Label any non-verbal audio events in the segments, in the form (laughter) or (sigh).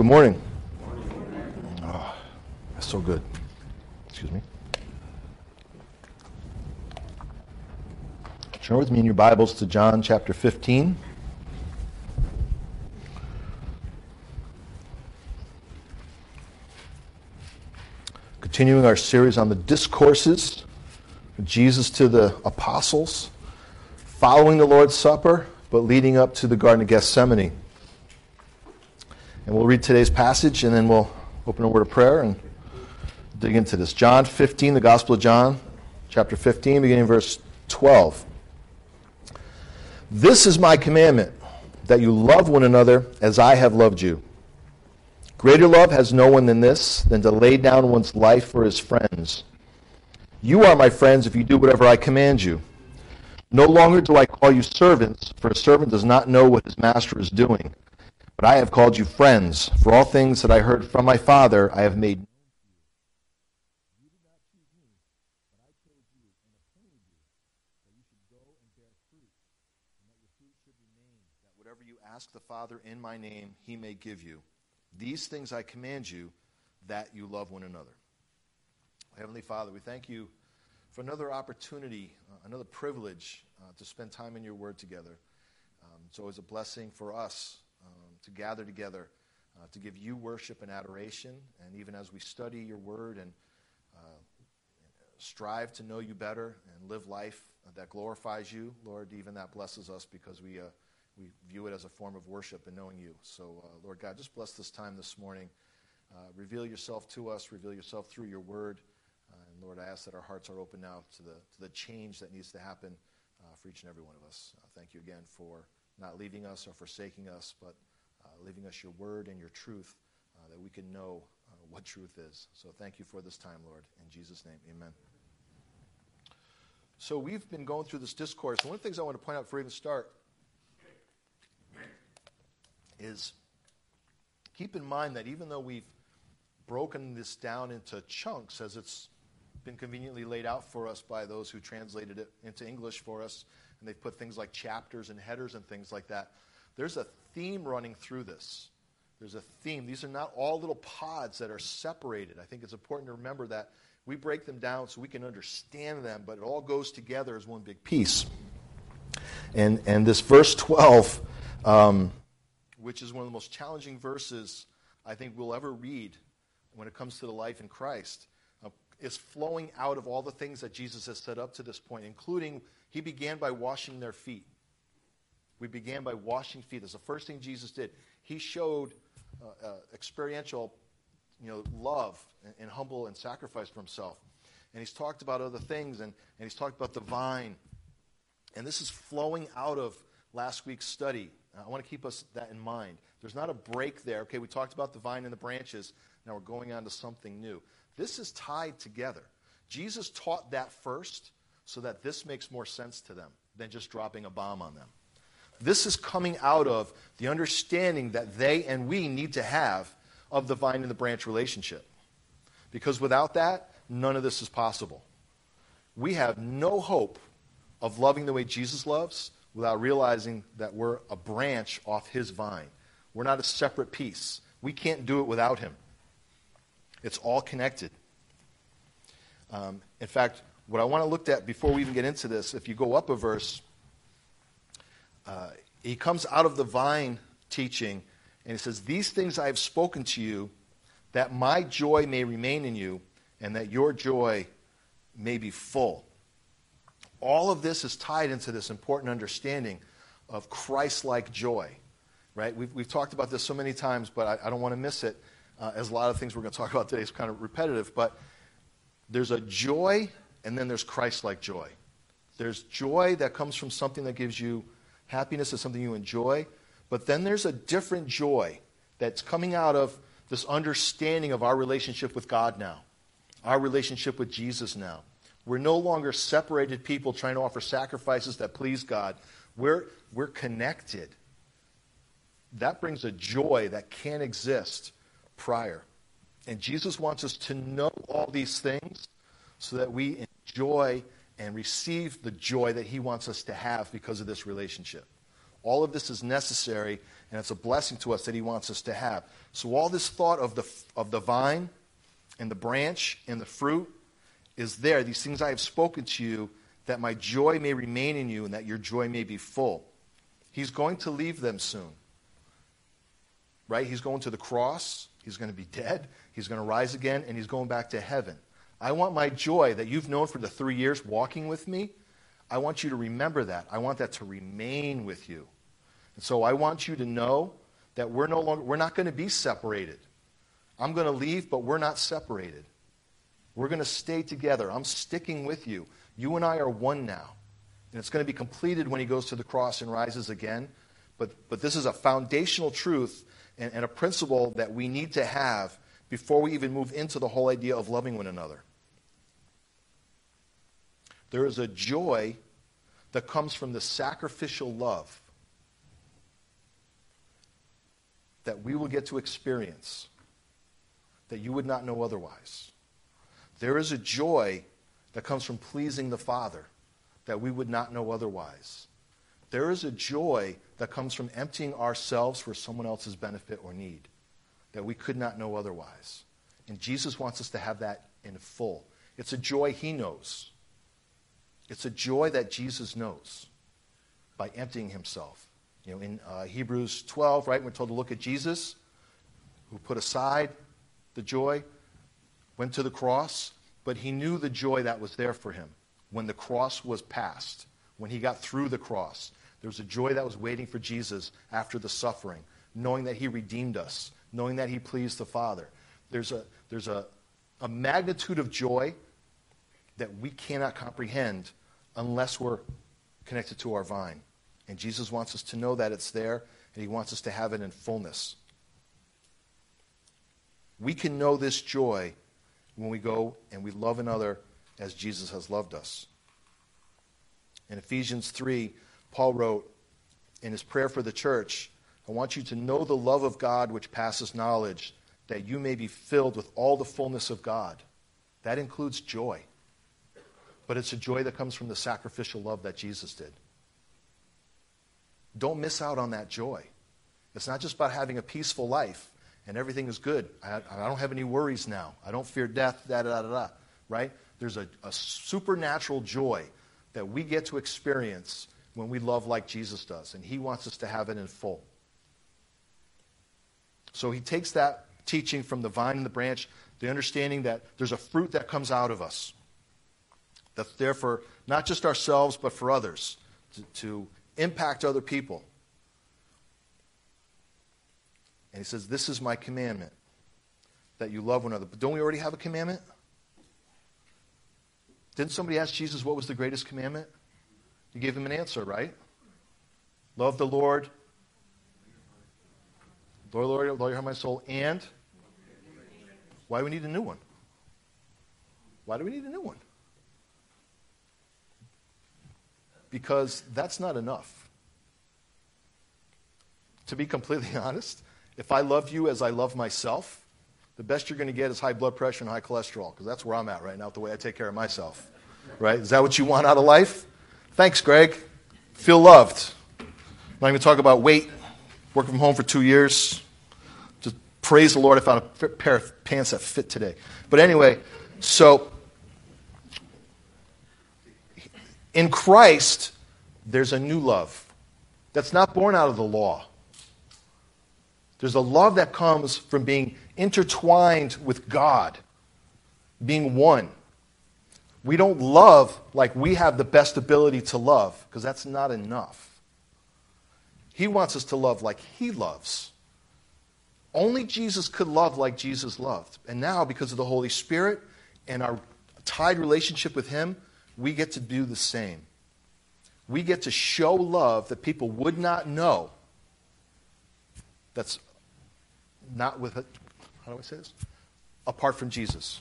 Good morning. Oh, that's so good. Excuse me. Turn with me in your Bibles to John chapter 15. Continuing our series on the discourses of Jesus to the apostles, following the Lord's Supper, but leading up to the Garden of Gethsemane. And we'll read today's passage and then we'll open a word of prayer and dig into this. John 15, the Gospel of John, chapter 15, beginning verse 12. This is my commandment, that you love one another as I have loved you. Greater love has no one than this, than to lay down one's life for his friends. You are my friends if you do whatever I command you. No longer do I call you servants, for a servant does not know what his master is doing but I have called you friends, for all things that I heard from my Father I have made and appointed you that you should go and bear fruit, and that your fruit should named. That whatever you ask the Father in my name, he may give you. These things I command you, that you love one another. Heavenly Father, we thank you for another opportunity, uh, another privilege uh, to spend time in your word together. Um, it's always a blessing for us to gather together uh, to give you worship and adoration. And even as we study your word and uh, strive to know you better and live life that glorifies you, Lord, even that blesses us because we, uh, we view it as a form of worship and knowing you. So, uh, Lord God, just bless this time this morning. Uh, reveal yourself to us, reveal yourself through your word. Uh, and Lord, I ask that our hearts are open now to the, to the change that needs to happen for each and every one of us. thank you again for not leaving us or forsaking us, but leaving us your word and your truth uh, that we can know uh, what truth is. So thank you for this time, Lord. In Jesus' name, amen. So we've been going through this discourse. One of the things I want to point out before we even start is keep in mind that even though we've broken this down into chunks as it's been conveniently laid out for us by those who translated it into English for us, and they've put things like chapters and headers and things like that. There's a theme running through this. There's a theme. These are not all little pods that are separated. I think it's important to remember that we break them down so we can understand them, but it all goes together as one big piece. And, and this verse 12, um, which is one of the most challenging verses I think we'll ever read when it comes to the life in Christ, uh, is flowing out of all the things that Jesus has set up to this point, including he began by washing their feet. We began by washing feet. That's the first thing Jesus did. He showed uh, uh, experiential you know, love and, and, humble and sacrifice for himself. And he's talked about other things, and, and he's talked about the vine. And this is flowing out of last week's study. I want to keep us that in mind. There's not a break there. Okay, we talked about the vine and the branches. Now we're going on to something new. This is tied together. Jesus taught that first so that this makes more sense to them than just dropping a bomb on them. This is coming out of the understanding that they and we need to have of the vine and the branch relationship. Because without that, none of this is possible. We have no hope of loving the way Jesus loves without realizing that we're a branch off his vine. We're not a separate piece. We can't do it without him. It's all connected. Um, in fact, what I want to look at before we even get into this, if you go up a verse, uh, he comes out of the vine teaching and he says, These things I have spoken to you, that my joy may remain in you, and that your joy may be full. All of this is tied into this important understanding of Christ like joy. Right? We've, we've talked about this so many times, but I, I don't want to miss it, uh, as a lot of things we're going to talk about today is kind of repetitive. But there's a joy, and then there's Christ like joy. There's joy that comes from something that gives you Happiness is something you enjoy. But then there's a different joy that's coming out of this understanding of our relationship with God now, our relationship with Jesus now. We're no longer separated people trying to offer sacrifices that please God. We're, we're connected. That brings a joy that can't exist prior. And Jesus wants us to know all these things so that we enjoy and receive the joy that he wants us to have because of this relationship. All of this is necessary, and it's a blessing to us that He wants us to have. So, all this thought of the, of the vine and the branch and the fruit is there. These things I have spoken to you, that my joy may remain in you and that your joy may be full. He's going to leave them soon. Right? He's going to the cross. He's going to be (laughs) dead. He's going to rise again, and he's going back to heaven. I want my joy that you've known for the three years walking with me. I want you to remember that. I want that to remain with you. And so I want you to know that we're no longer, we're not going to be separated. I'm going to leave, but we're not separated. We're going to stay together. I'm sticking with you. You and I are one now. And it's going to be completed when he goes to the cross and rises again. But, but this is a foundational truth and, and a principle that we need to have before we even move into the whole idea of loving one another. There is a joy that comes from the sacrificial love that we will get to experience that you would not know otherwise. There is a joy that comes from pleasing the Father that we would not know otherwise. There is a joy that comes from emptying ourselves for someone else's benefit or need that we could not know otherwise. And Jesus wants us to have that in full. It's a joy he knows. It's a joy that Jesus knows by emptying himself. You know, in uh, Hebrews 12, right, we're told to look at Jesus, who put aside the joy, went to the cross, but he knew the joy that was there for him when the cross was passed, when he got through the cross. There was a joy that was waiting for Jesus after the suffering, knowing that he redeemed us, knowing that he pleased the Father. There's a, there's a, a magnitude of joy that we cannot comprehend unless we're connected to our vine. And Jesus wants us to know that it's there, and he wants us to have it in fullness. We can know this joy when we go and we love another as Jesus has loved us. In Ephesians 3, Paul wrote in his prayer for the church, I want you to know the love of God which passes knowledge, that you may be filled with all the fullness of God. That includes joy. But it's a joy that comes from the sacrificial love that Jesus did. Don't miss out on that joy. It's not just about having a peaceful life and everything is good. I, I don't have any worries now. I don't fear death, da da da da, right? There's a, a supernatural joy that we get to experience when we love like Jesus does, and He wants us to have it in full. So He takes that teaching from the vine and the branch, the understanding that there's a fruit that comes out of us that's there for not just ourselves, but for others, to, to impact other people. And he says, This is my commandment, that you love one another. But don't we already have a commandment? Didn't somebody ask Jesus what was the greatest commandment? You gave him an answer, right? Love the Lord. Lord, Lord, Lord, heart, my soul. And why do we need a new one? Why do we need a new one? Because that's not enough. To be completely (laughs) honest, if I love you as I love myself, the best you're going to get is high blood pressure and high cholesterol, because that's where I'm at right now, the way I take care of myself. Right? Is that what you want out of life? Thanks, Greg. Feel loved. I'm not to talk about weight. Working from home for two years. Just praise the Lord, I found a pair of pants that fit today. But anyway, so in Christ, there's a new love that's not born out of the law. There's a love that comes from being intertwined with God, being one. We don't love like we have the best ability to love, because that's not enough. He wants us to love like He loves. Only Jesus could love like Jesus loved. And now, because of the Holy Spirit and our tied relationship with Him, we get to do the same. We get to show love that people would not know that's not with, how do I say this? Apart from Jesus.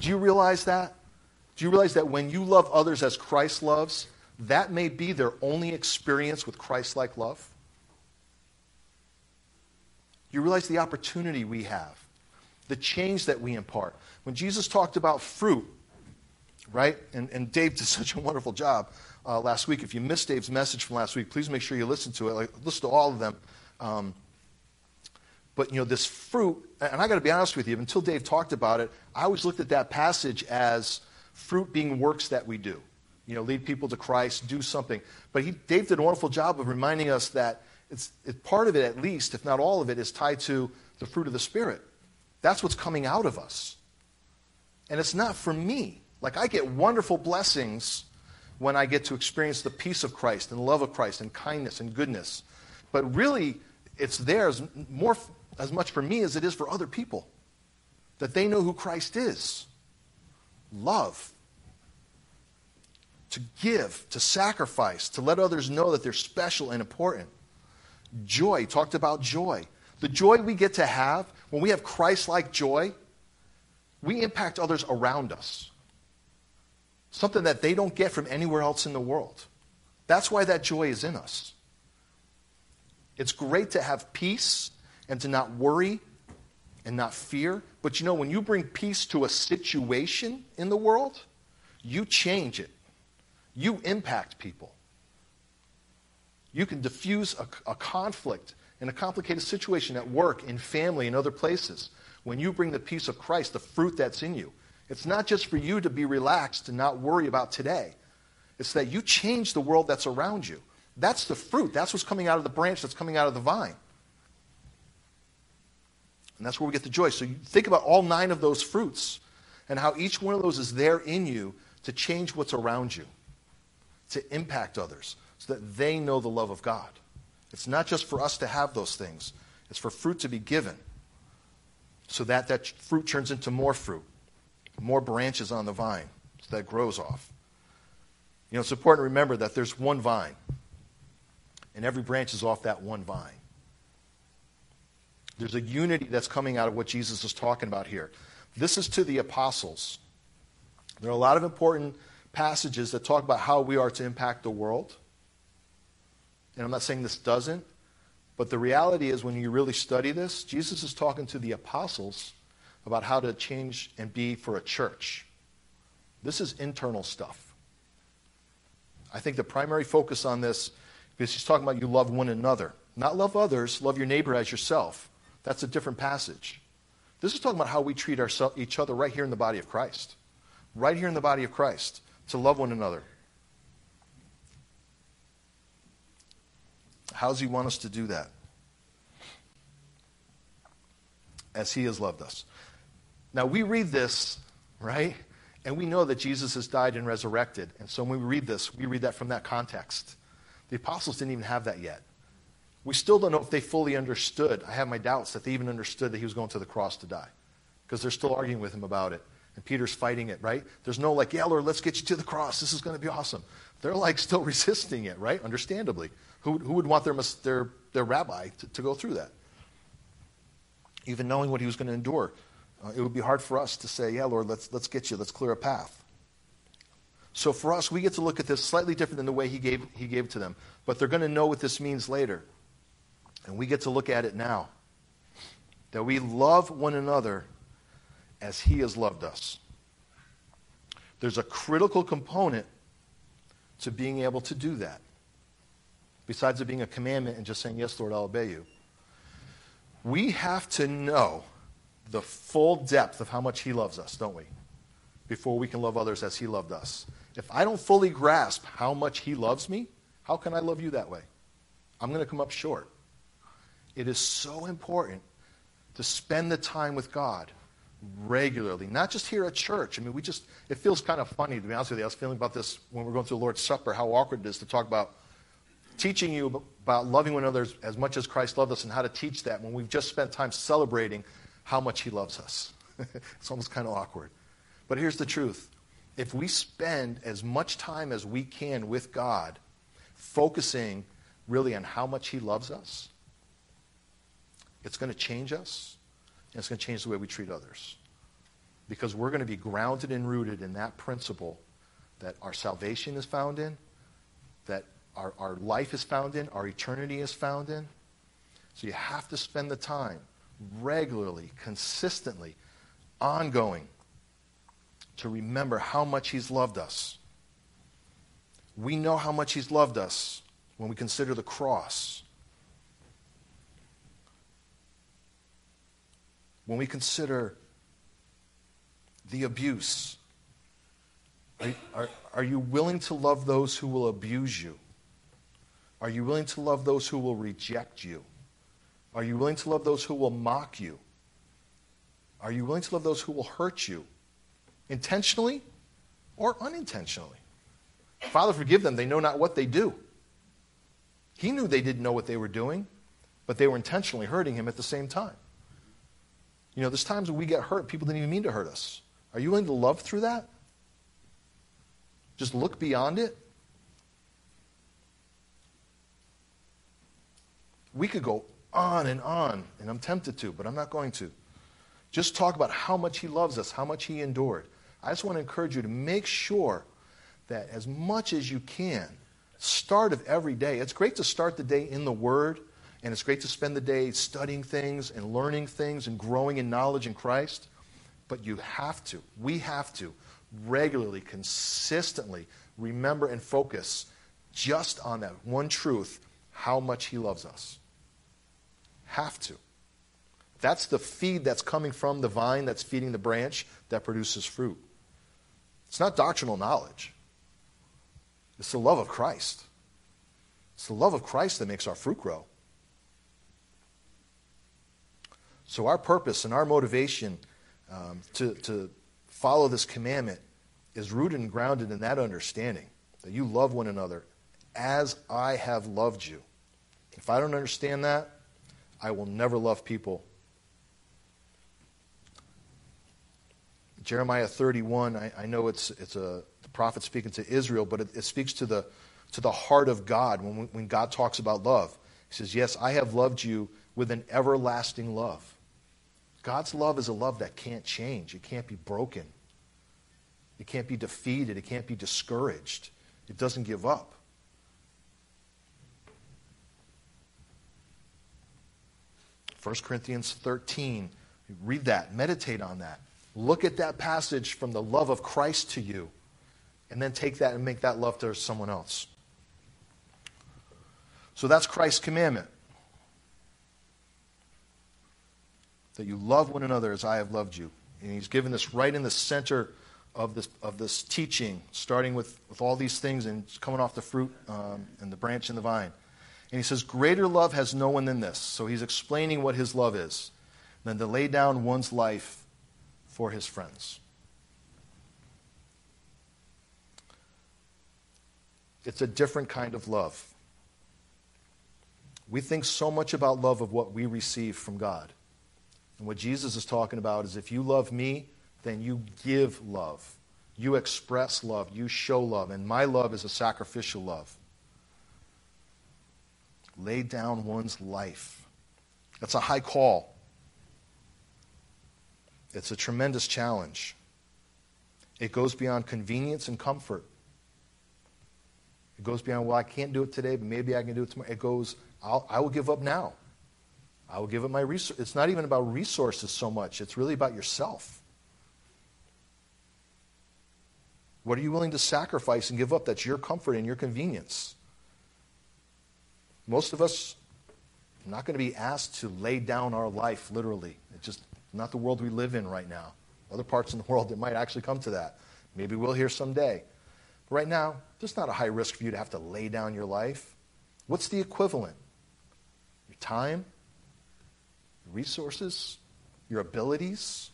Do you realize that? Do you realize that when you love others as Christ loves, that may be their only experience with Christ like love? You realize the opportunity we have, the change that we impart. When Jesus talked about fruit, right? And, and Dave did (laughs) such a wonderful job uh, last week. If you missed Dave's message from last week, please make sure you listen to it. Like, listen to all of them. Um, but you know, this fruit, and I got to be honest with you, until Dave talked about it, I always looked at that passage as fruit being works that we do. You know, lead people to Christ, do something. But he, Dave did a wonderful job of reminding us that it's, it, part of it, at least, if not all of it, is tied to the fruit of the Spirit. That's what's coming out of us. And it's not for me. Like, I get wonderful blessings when I get to experience the peace of Christ and love of Christ and kindness and goodness. But really, it's theirs more as much for me as it is for other people. That they know who Christ is. Love. To give, to sacrifice, to let others know that they're special and important. Joy, talked about joy. The joy we get to have when we have Christ like joy, we impact others around us. Something that they don't get from anywhere else in the world. That's why that joy is in us. It's great to have peace and to not worry and not fear. But you know, when you bring peace to a situation in the world, you change it. You impact people. You can diffuse a, a conflict in a complicated situation at work, in family, in other places. When you bring the peace of Christ, the fruit that's in you, it's not just for you to be relaxed and not worry about today. It's that you change the world that's around you. That's the fruit. That's what's coming out of the branch that's coming out of the vine. And that's where we get the joy. So think about all nine of those fruits and how each one of those is there in you to change what's around you, to impact others, so that they know the love of God. It's not just for us to have those things, it's for fruit to be given so that that fruit turns into more fruit, more branches on the vine, that grows off. You know, it's important to remember that there's one vine, and every branch is off that one vine. There's a unity that's coming out of what Jesus is talking about here. This is to the apostles. There are a lot of important passages that talk about how we are to impact the world. And I'm not saying this doesn't, but the reality is when you really study this, Jesus is talking to the apostles about how to change and be for a church. This is internal stuff. I think the primary focus on this, because he's talking about you love one another. Not love others, love your neighbor as yourself. That's a different passage. This is talking about how we treat ourselves, each other right here in the body of Christ. Right here in the body of Christ, to love one another. How does he want us to do that? As he has loved us. Now, we read this, right? And we know that Jesus has died and resurrected. And so when we read this, we read that from that context. The apostles didn't even have that yet. We still don't know if they fully understood. I have my doubts that they even understood that he was going to the cross to die because they're still arguing with him about it. And Peter's fighting it, right? There's no like, yeah, Lord, let's get you to the cross. This is going to be awesome. They're like still (laughs) resisting it, right? Understandably. Who, who would want their, their, their rabbi to, to go through that? Even knowing what he was going to endure. Uh, it would be hard for us to say, yeah, Lord, let's, let's get you, let's clear a path. So for us, we get to look at this slightly different than the way he gave, he gave to them. But they're going to know what this means later. And we get to look at it now. That we love one another as He has loved us. There's a critical component to being able to do that. Besides it being a commandment and just saying, Yes, Lord, I'll obey you. We have to know the full depth of how much He loves us, don't we? Before we can love others as He loved us. If I don't fully grasp how much He loves me, how can I love you that way? I'm going to come up short. It is so important to spend the time with God regularly, not just here at church. I mean, we just, it feels kind of funny, to be honest with you. I was feeling about this when we are going through the Lord's Supper, how awkward it is to talk about teaching you about loving one another as much as Christ loved us and how to teach that when we've just spent time celebrating how much He loves us. (laughs) it's almost kind of awkward. But here's the truth if we spend as much time as we can with God, focusing really on how much He loves us, it's going to change us, and it's going to change the way we treat others. Because we're going to be grounded and rooted in that principle that our salvation is found in, that our, our life is found in, our eternity is found in. So you have to spend the time regularly, consistently, ongoing, to remember how much He's loved us. We know how much He's loved us when we consider the cross. When we consider the abuse, are, are, are, you willing to love those who will abuse you? Are you willing to love those who will reject you? Are you willing to love those who will mock you? Are you willing to love those who will hurt you? Intentionally or unintentionally? Father, forgive them. They know not what they do. He knew they didn't know what they were doing, but they were intentionally hurting him at the same time. You know, there's times when we get hurt, people didn't even mean to hurt us. Are you willing to love through that? Just look beyond it? We could go on and on, and I'm tempted to, but I'm not going to. Just talk about how much He loves us, how much He endured. I just want to encourage you to make sure that as much as you can, start of every day. It's great to start the day in the Word, and it's great to spend the day studying things and learning things and growing in knowledge in Christ. But you have to, we have to, regularly, consistently remember and focus just on that one truth how much He loves us. Have to. That's the feed that's coming from the vine that's feeding the branch that produces fruit. It's not doctrinal knowledge, it's the love of Christ. It's the love of Christ that makes our fruit grow. So, our purpose and our motivation um, to, to follow this commandment is rooted and grounded in that understanding that you love one another as I have loved you. If I don't understand that, I will never love people. Jeremiah 31, I, I know it's, it's a the prophet speaking to Israel, but it, it speaks to the, to the heart of God when, when God talks about love. He says, Yes, I have loved you with an everlasting love. God's love is a love that can't change, it can't be broken, it can't be defeated, it can't be discouraged, it doesn't give up. 1 Corinthians 13. Read that, meditate on that. Look at that passage from the love of Christ to you, and then take that and make that love to someone else. So that's Christ's commandment. That you love one another as I have loved you. And he's given this right in the center of this, of this teaching, starting with, with all these things and coming off the fruit um, and the branch and the vine. And he says, Greater love has no one than this. So he's explaining what his love is than to lay down one's life for his friends. It's a different kind of love. We think so much about love of what we receive from God. And what Jesus is talking about is if you love me, then you give love. You express love. You show love. And my love is a sacrificial love lay down one's life. That's a high call. It's a tremendous challenge. It goes beyond convenience and comfort. It goes beyond, well, I can't do it today, but maybe I can do it tomorrow. It goes, I'll, I will give up now. I will give up my resources. It's not even about resources so much, it's really about yourself. What are you willing to sacrifice and give up that's your comfort and your convenience? Most of us are not going to be asked to lay down our life literally. It's just not the world we live in right now. Other parts in the world, it might actually come to that. Maybe we'll hear someday. But right now, there's not a high risk for you to have to lay down your life. What's the equivalent? Your time, your resources, your abilities.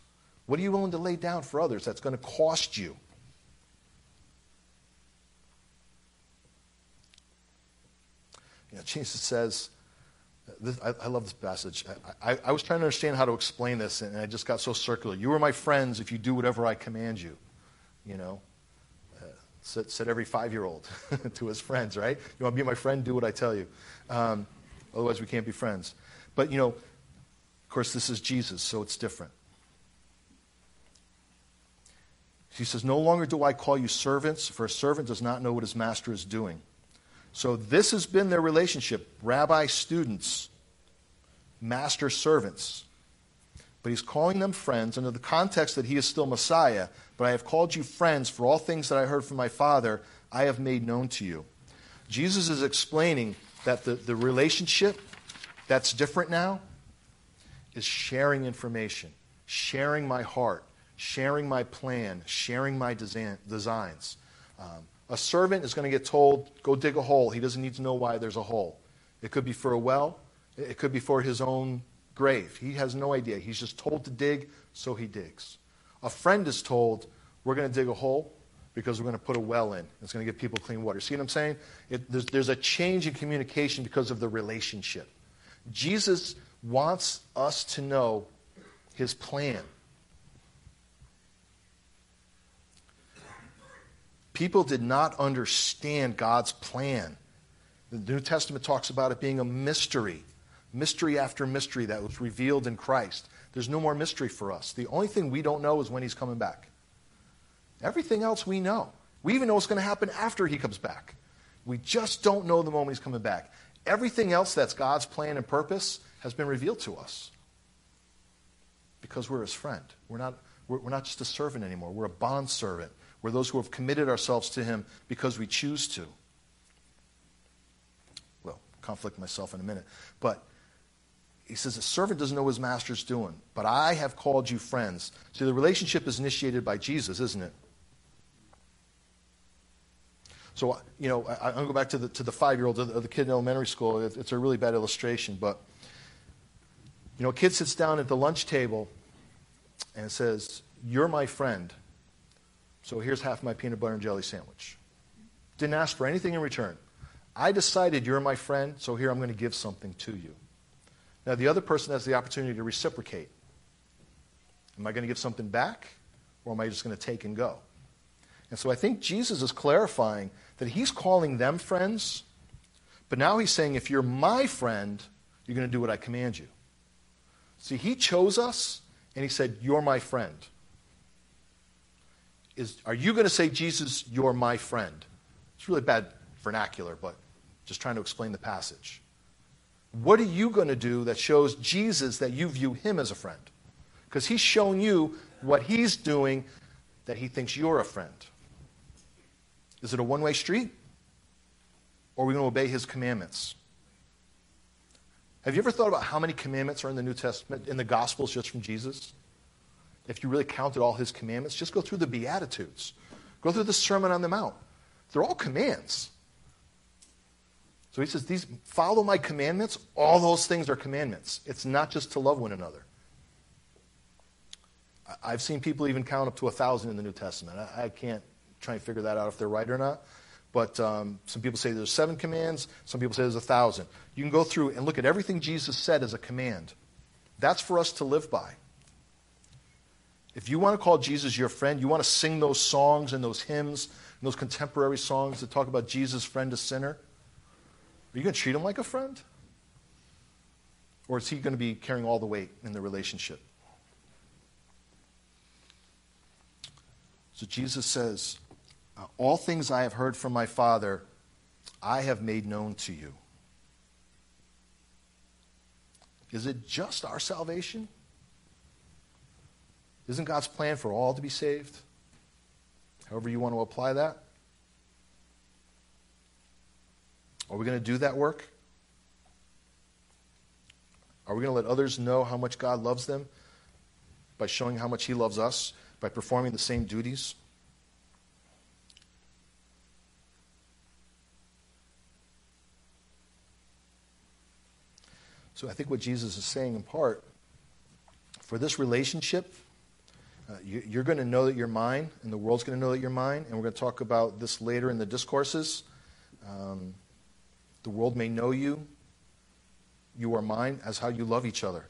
What are you willing to lay down for others that's going to cost you? You know, Jesus says, this, I, I, love this passage. I, I, I, was trying to understand how to explain this, and I just got so circular. You are my friends if you do whatever I command you. You know, uh, said, said every five year old (laughs) to his friends, right? You want to be my friend? Do what I tell you. Um, otherwise, we can't be friends. But, you know, of course, this is Jesus, so it's different. He says, No longer do I call you servants, for a servant does not know what his master is doing. So this has been their relationship rabbi students, master servants. but he's calling them friends under the context that he is still Messiah. But I have called you friends, for all things that I heard from my Father, I have made known to you. Jesus is explaining that the, the relationship that's different now is sharing information, sharing my heart, sharing my plan, sharing my design, designs. Um, a servant is going to get told, go dig a hole. He doesn't need to know why there's a hole. It could be for a well, it could be for his own grave. He has no idea. He's just told to dig, so he digs. A friend is told, we're going to dig a hole because we're going to put a well in. It's going to give people clean water. See what I'm saying? It, there's, there's a change in communication because of the relationship. Jesus wants us to know his plan. People did not understand God's plan. The New Testament talks about it being a mystery, mystery after mystery that was revealed in Christ. There's no more mystery for us. The only thing we don't know is when he's coming back. Everything else we know. We even know what's going to happen after he comes back. We just don't know the moment he's coming back. Everything else that's God's plan and purpose has been revealed to us because we're his friend. We're not, we're, we're not just a servant anymore, we're a bond servant. We're those who have committed ourselves to him because we choose to. Well, conflict myself in a minute. But he says, A servant doesn't know what his master's doing, but I have called you friends. See, the relationship is initiated by Jesus, isn't it? So, you know, I, am going to go back to the, to the five year old, the, the kid in elementary school. It's a really bad illustration, but, you know, a kid sits down at the lunch table and says, You're my friend. So here's half my peanut butter and jelly sandwich. Didn't ask for anything in return. I decided you're my friend, so here I'm going to give something to you. Now, the other person has the opportunity to reciprocate. Am I going to give something back, or am I just going to take and go? And so I think Jesus is clarifying that he's calling them friends, but now he's saying, if you're my friend, you're going to do what I command you. See, he chose us, and he said, You're my friend is are you going to say, Jesus, you're my friend? It's really bad vernacular, but just trying to explain the passage. What are you going to do that shows Jesus that you view him as a friend? Because he's shown you what he's doing that he thinks you're a friend. Is it a one way street? Or are we going to obey his commandments? Have you ever thought about how many commandments are in the New Testament, in the Gospels, just from Jesus? If you really counted all his commandments, just go through the Beatitudes. Go through the Sermon on the Mount. They're all commands. So he says, These follow my commandments. All those things are commandments. It's not just to love one another. I've seen people even count up to a thousand in the New Testament. I, can't try and figure that out if they're right or not. But um, some people say there's seven commands. Some people say there's a thousand. You can go through and look at everything Jesus said as a command. That's for us to live by. If you want to call Jesus your friend, you want to sing those songs and those hymns and those contemporary songs that talk about Jesus, friend to sinner, are you going to treat him like a friend? Or is he going to be carrying all the weight in the relationship? So Jesus says, uh, All things I have heard from my Father, I have made known to you. Is it just our salvation? Isn't God's plan for all to be saved? However, you want to apply that? Are we going to do that work? Are we going to let others know how much God loves them by showing how much He loves us, by performing the same duties? So I think what Jesus is saying in part for this relationship uh, you, are going to know that you're mine, and the world's going to know that you're mine. And we're going to talk about this later in the discourses. Um, the world may know you. You are mine as how you love each other.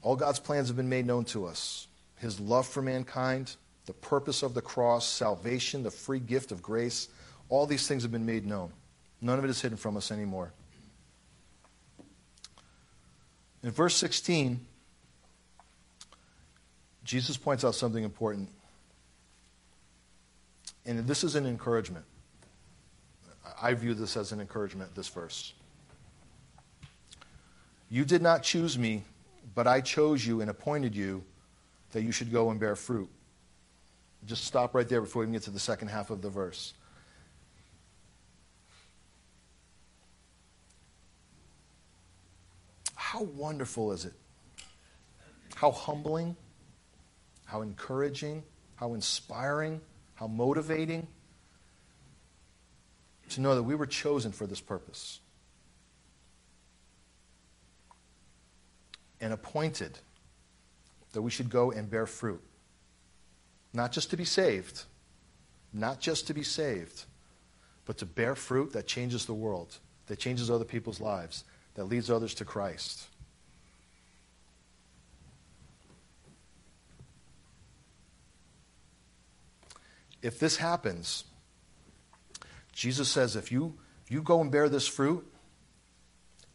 All God's plans have been made known to us. His love for mankind, the purpose of the cross, salvation, the free gift of grace all these things have been made known. None of it is hidden from us anymore. In verse 16, Jesus points out something important. And this is an encouragement. I view this as an encouragement, this verse. You did not choose me, but I chose you and appointed you that you should go and bear fruit. Just stop right there before we get to the second half of the verse. How wonderful is it? How humbling, how encouraging, how inspiring, how motivating to know that we were chosen for this purpose and appointed that we should go and bear fruit. Not just to be saved, not just to be saved, but to bear fruit that changes the world, that changes other people's lives, that leads others to Christ. If this happens, Jesus says, if you, you go and bear this fruit,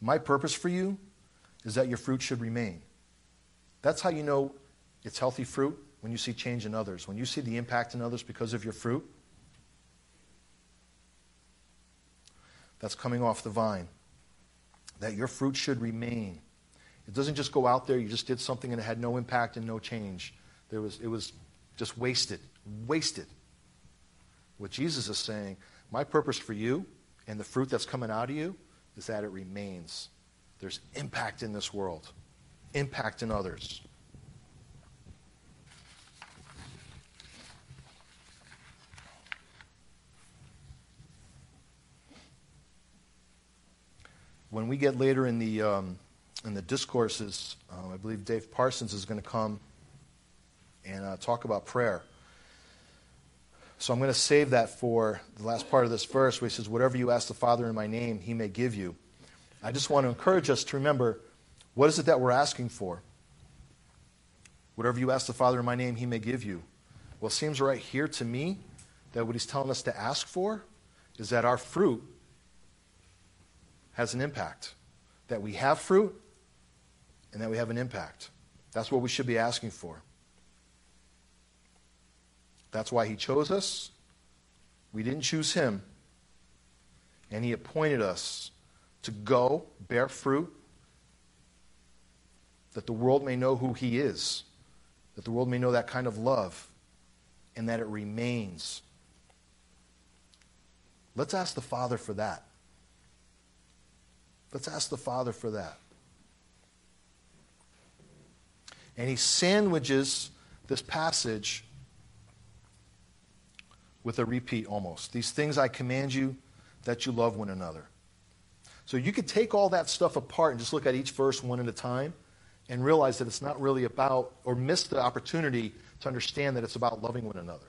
my purpose for you is that your fruit should remain. That's how you know it's healthy fruit when you see change in others. When you see the impact in others because of your fruit, that's coming off the vine. That your fruit should remain. It doesn't just go out there, you just did something and it had no impact and no change. There was, it was just wasted. Wasted. What Jesus is saying, my purpose for you and the fruit that's coming out of you is that it remains. There's impact in this world, impact in others. When we get later in the, um, in the discourses, um, I believe Dave Parsons is going to come and uh, talk about prayer. So I'm going to save that for the last part of this verse where he says, Whatever you ask the Father in my name, he may give you. I just want to encourage us to remember what is it that we're asking for? Whatever you ask the Father in my name, he may give you. Well, it seems right here to me that what he's telling us to ask for is that our fruit has an impact. That we have fruit and that we have an impact. That's what we should be asking for. That's why he chose us. We didn't choose him. And he appointed us to go, bear fruit, that the world may know who he is, that the world may know that kind of love, and that it remains. Let's ask the Father for that. Let's ask the Father for that. And he sandwiches this passage with a repeat almost. These things I command you that you love one another. So you could take all that stuff apart and just look at each verse one at a time and realize that it's not really about, or miss the opportunity to understand that it's about loving one another.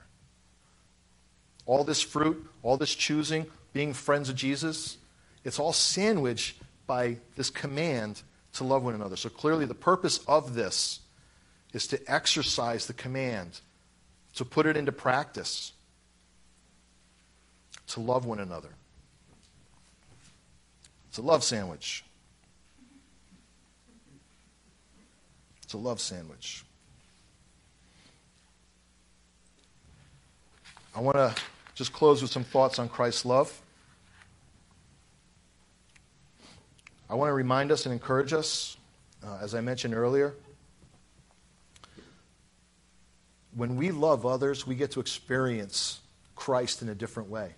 All this fruit, all this choosing, being friends of Jesus, it's all sandwiched by this command to love one another. So clearly, the purpose of this is to exercise the command, to put it into practice to love one another. It's a love sandwich. It's a love sandwich. I want to just close with some thoughts on Christ's love. I want to remind us and encourage us, uh, as I mentioned earlier, when we love others, we get to experience Christ in a different way.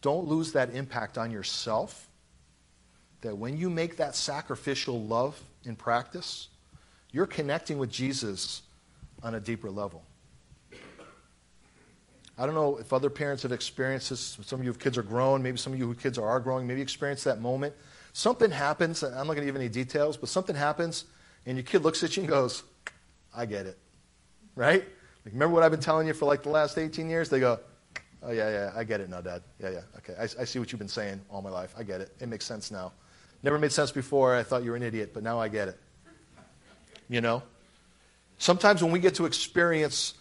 Don't lose that impact on yourself. That when you make that sacrificial love in practice, you're connecting with Jesus on a deeper level. I don't know if other parents have experienced this. Some of you kids are grown. Maybe some of you who kids are growing. Maybe experience that moment. Something happens. I'm not going to give any details, but something happens, and your kid looks at you and goes, "I get it." Right? Like, remember what I've been telling you for like the last 18 years? They go, Oh, yeah, yeah, I get it now, Dad. Yeah, yeah, okay. I, I see what you've been saying all my life. I get it. It makes sense now. Never made sense before. I thought you were an idiot, but now I get it. You know? Sometimes when we get to experience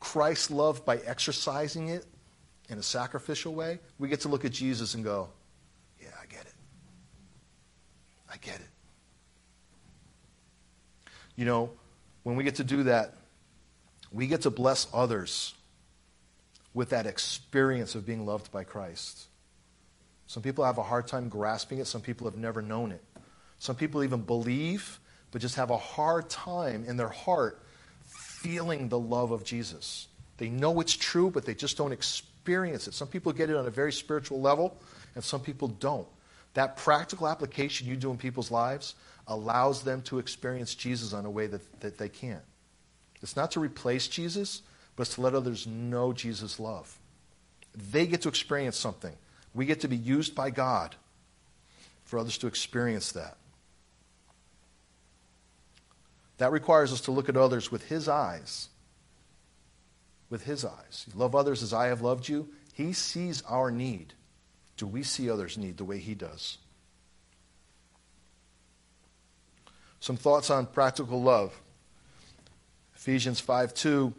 Christ's love by exercising it in a sacrificial way, we get to look at Jesus and go, Yeah, I get it. I get it. You know, when we get to do that, we get to bless others with that experience of being loved by Christ. Some people have a hard time grasping it, some people have never known it. Some people even believe, but just have a hard time in their heart feeling the love of Jesus. They know it's true, but they just don't experience it. Some people get it on a very spiritual level, and some people don't. That practical application you do in people's lives allows them to experience Jesus on a way that, that they can't. It's not to replace Jesus, but it's to let others know Jesus' love. They get to experience something. We get to be used by God for others to experience that. That requires us to look at others with His eyes. With His eyes. You love others as I have loved you. He sees our need. Do we see others' need the way He does? Some thoughts on practical love. Ephesians 5 2,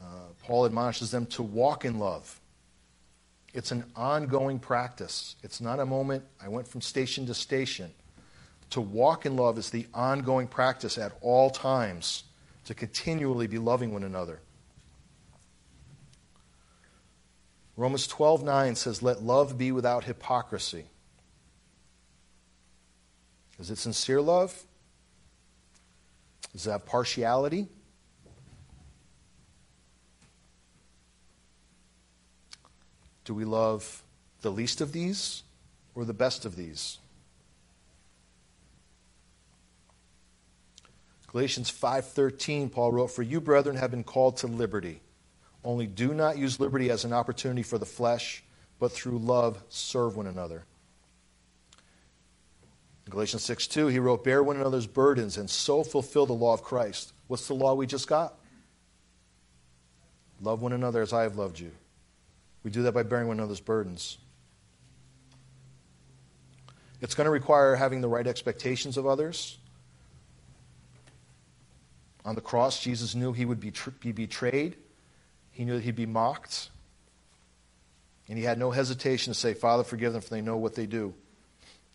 uh, Paul admonishes them to walk in love. It's an ongoing practice. It's not a moment, I went from station to station. To walk in love is the ongoing practice at all times, to continually be loving one another. Romans 12:9 says let love be without hypocrisy. Is it sincere love? Does it have partiality? Do we love the least of these or the best of these? Galatians 5:13 Paul wrote for you brethren have been called to liberty only do not use liberty as an opportunity for the flesh but through love serve one another. In Galatians 6:2 he wrote, Bear one another's burdens and so fulfill the law of Christ. What's the law we just got? Love one another as I have loved you. We do that by bearing one another's burdens. It's going to require having the right expectations of others. On the cross, Jesus knew he would be, be betrayed, he knew that he'd be mocked. And he had no hesitation to say, Father, forgive them, for they know what they do.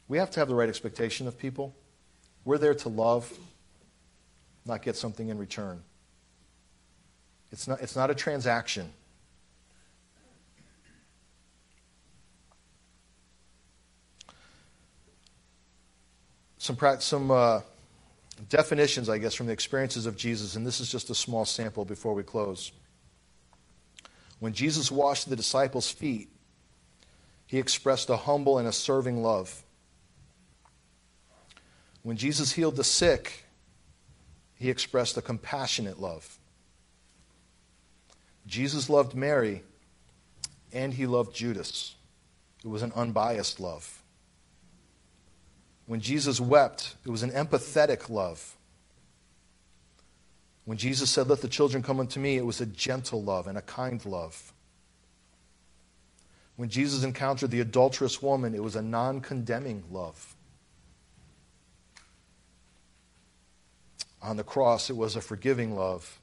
We have to have the right expectation of people. We're there to love, not get something in return. It's not, it's not a transaction. some, some uh, definitions, I guess, from the experiences of Jesus, and this is just a small sample before we close. When Jesus washed the disciples' feet, he expressed a humble and a serving love. When Jesus healed the sick, he expressed a compassionate love. Jesus loved Mary, and he loved Judas. It was an unbiased love. When Jesus wept, it was an empathetic love. When Jesus said, Let the children come unto me, it was a gentle love and a kind love. When Jesus encountered the adulterous woman, it was a non condemning love. On the cross, it was a forgiving love.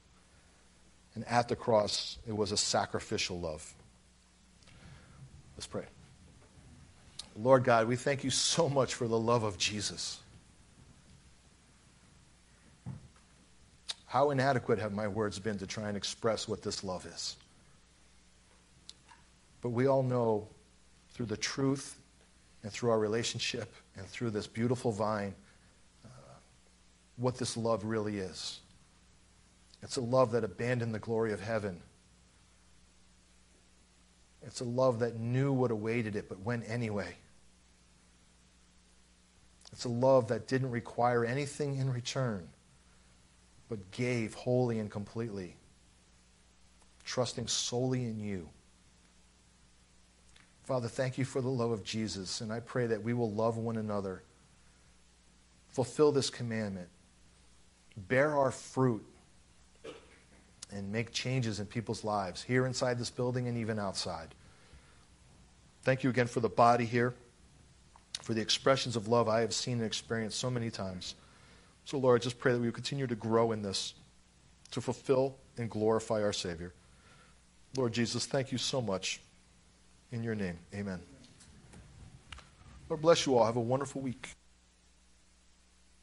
And at the cross, it was a sacrificial love. Let's pray. Lord God, we thank you so much for the love of Jesus. How inadequate have my words been to try and express what this love is? But we all know through the truth and through our relationship and through this beautiful vine uh, what this love really is. It's a love that abandoned the glory of heaven. It's a love that knew what awaited it but went anyway. It's a love that didn't require anything in return, but gave wholly and completely, trusting solely in you. Father, thank you for the love of Jesus, and I pray that we will love one another, fulfill this commandment, bear our fruit, and make changes in people's lives here inside this building and even outside. Thank you again for the body here for the expressions of love I have seen and experienced so many times. So, Lord, I just pray that we will continue to grow in this, to fulfill and glorify our Savior. Lord Jesus, thank you so much. In your name, amen. Lord bless you all. Have a wonderful week.